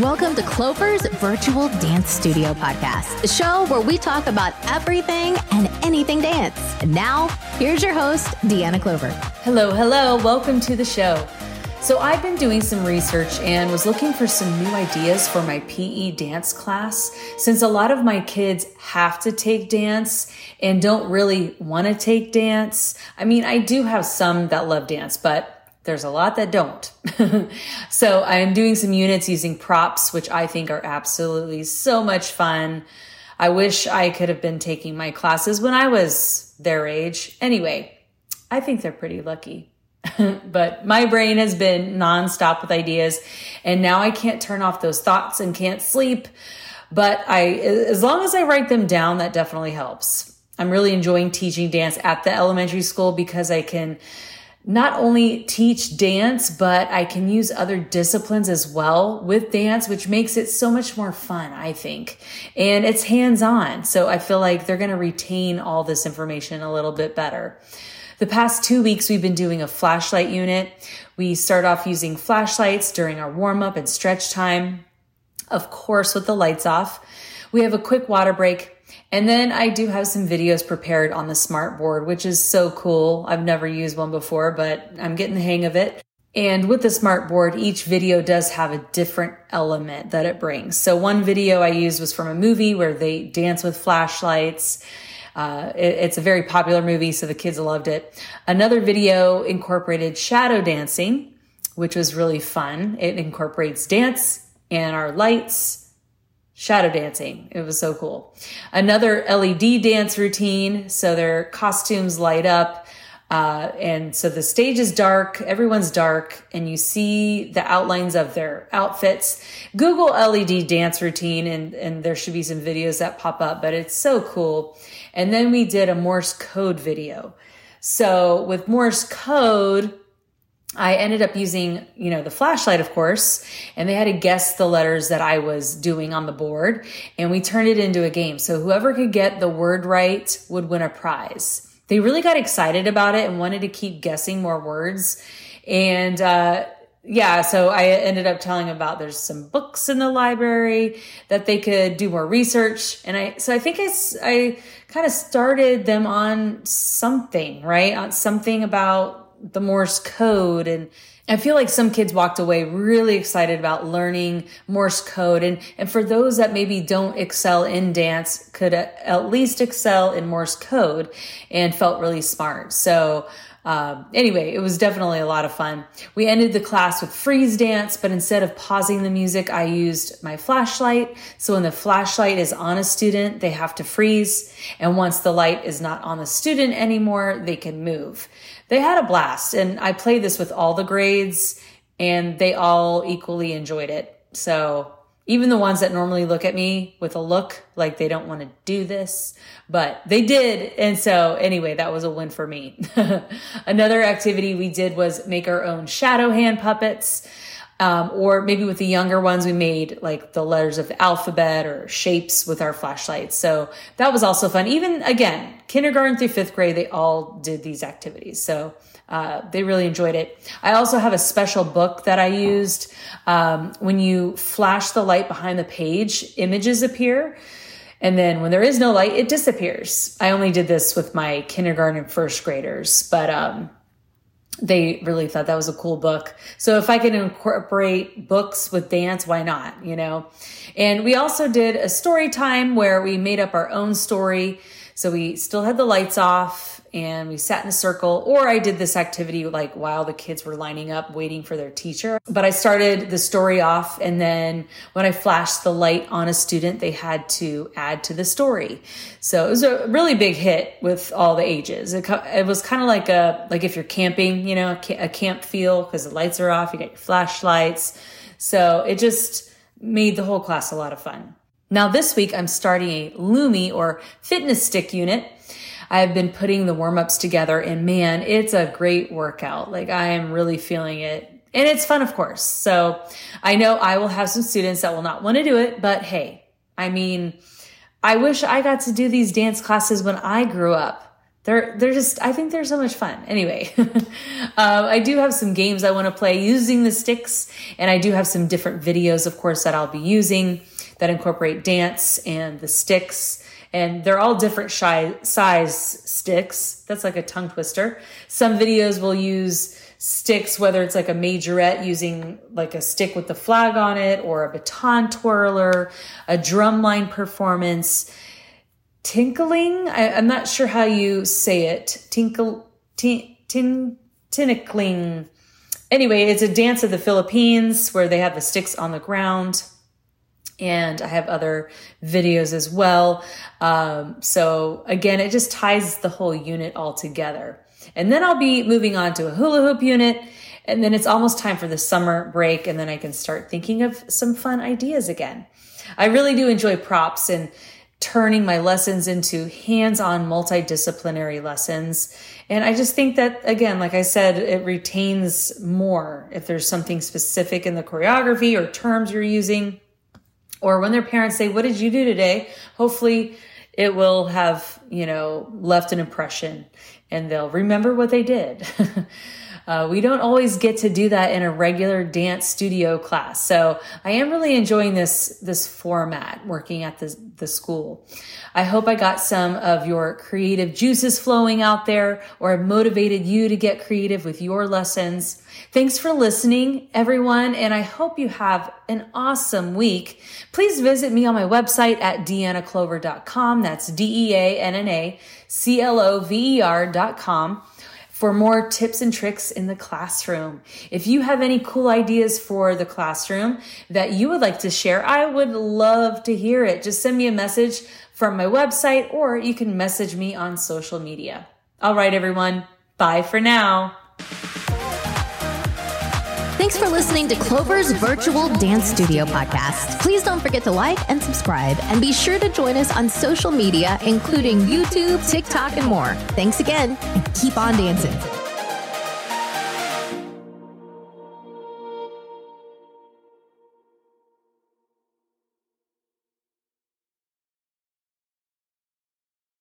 Welcome to Clover's Virtual Dance Studio Podcast, the show where we talk about everything and anything dance. And now, here's your host, Deanna Clover. Hello, hello. Welcome to the show. So, I've been doing some research and was looking for some new ideas for my PE dance class since a lot of my kids have to take dance and don't really want to take dance. I mean, I do have some that love dance, but there's a lot that don't. so I'm doing some units using props, which I think are absolutely so much fun. I wish I could have been taking my classes when I was their age. Anyway, I think they're pretty lucky. but my brain has been nonstop with ideas and now I can't turn off those thoughts and can't sleep. But I, as long as I write them down, that definitely helps. I'm really enjoying teaching dance at the elementary school because I can not only teach dance, but I can use other disciplines as well with dance, which makes it so much more fun, I think. And it's hands on. So I feel like they're going to retain all this information a little bit better. The past two weeks, we've been doing a flashlight unit. We start off using flashlights during our warm up and stretch time. Of course, with the lights off. We have a quick water break and then I do have some videos prepared on the smart board, which is so cool. I've never used one before, but I'm getting the hang of it. And with the smart board, each video does have a different element that it brings. So one video I used was from a movie where they dance with flashlights. Uh, it, it's a very popular movie, so the kids loved it. Another video incorporated shadow dancing, which was really fun. It incorporates dance and our lights shadow dancing. It was so cool. Another LED dance routine. So their costumes light up. Uh, and so the stage is dark, everyone's dark, and you see the outlines of their outfits. Google LED dance routine, and, and there should be some videos that pop up, but it's so cool. And then we did a Morse code video. So with Morse code, I ended up using, you know, the flashlight, of course, and they had to guess the letters that I was doing on the board, and we turned it into a game. So whoever could get the word right would win a prize. They really got excited about it and wanted to keep guessing more words. And, uh, yeah, so I ended up telling about there's some books in the library that they could do more research. And I, so I think I, I kind of started them on something, right? On something about the Morse code and I feel like some kids walked away really excited about learning Morse code. And, and for those that maybe don't excel in dance, could at least excel in Morse code and felt really smart. So, um, anyway, it was definitely a lot of fun. We ended the class with freeze dance, but instead of pausing the music, I used my flashlight. So when the flashlight is on a student, they have to freeze. And once the light is not on the student anymore, they can move they had a blast. And I played this with all the grades and they all equally enjoyed it. So even the ones that normally look at me with a look like they don't want to do this, but they did. And so anyway, that was a win for me. Another activity we did was make our own shadow hand puppets. Um, or maybe with the younger ones, we made like the letters of the alphabet or shapes with our flashlights. So that was also fun. Even again, kindergarten through fifth grade, they all did these activities. So uh, they really enjoyed it. I also have a special book that I used. Um, when you flash the light behind the page, images appear. And then when there is no light, it disappears. I only did this with my kindergarten and first graders, but um, they really thought that was a cool book. So if I can incorporate books with dance, why not? You know? And we also did a story time where we made up our own story. So we still had the lights off and we sat in a circle or I did this activity like while the kids were lining up waiting for their teacher. But I started the story off and then when I flashed the light on a student, they had to add to the story. So it was a really big hit with all the ages. It, it was kind of like a, like if you're camping, you know, a camp feel because the lights are off, you got your flashlights. So it just made the whole class a lot of fun. Now this week I'm starting a Lummi or fitness stick unit I've been putting the warm ups together and man, it's a great workout. Like I am really feeling it. And it's fun, of course. So I know I will have some students that will not want to do it, but hey, I mean, I wish I got to do these dance classes when I grew up. they're they're just I think they're so much fun. Anyway, uh, I do have some games I want to play using the sticks, and I do have some different videos, of course, that I'll be using that incorporate dance and the sticks. And they're all different shy, size sticks. That's like a tongue twister. Some videos will use sticks, whether it's like a majorette using like a stick with the flag on it, or a baton twirler, a drumline performance tinkling. I, am not sure how you say it. Tinkle, tin, tin, tinkling. Anyway, it's a dance of the Philippines where they have the sticks on the ground. And I have other videos as well. Um, so again, it just ties the whole unit all together. And then I'll be moving on to a hula hoop unit. And then it's almost time for the summer break. And then I can start thinking of some fun ideas again. I really do enjoy props and turning my lessons into hands-on multidisciplinary lessons. And I just think that again, like I said, it retains more if there's something specific in the choreography or terms you're using or when their parents say, "What did you do today?" Hopefully it will have, you know, left an impression and they'll remember what they did. Uh, we don't always get to do that in a regular dance studio class. So I am really enjoying this, this format working at the, the school. I hope I got some of your creative juices flowing out there or motivated you to get creative with your lessons. Thanks for listening, everyone, and I hope you have an awesome week. Please visit me on my website at deannaclover.com. That's D-E-A-N-N-A C-L-O-V-E-R dot com for more tips and tricks in the classroom. If you have any cool ideas for the classroom that you would like to share, I would love to hear it. Just send me a message from my website or you can message me on social media. All right, everyone. Bye for now. Thanks for listening to Clover's virtual dance studio podcast. Please don't forget to like and subscribe, and be sure to join us on social media, including YouTube, TikTok, and more. Thanks again, and keep on dancing.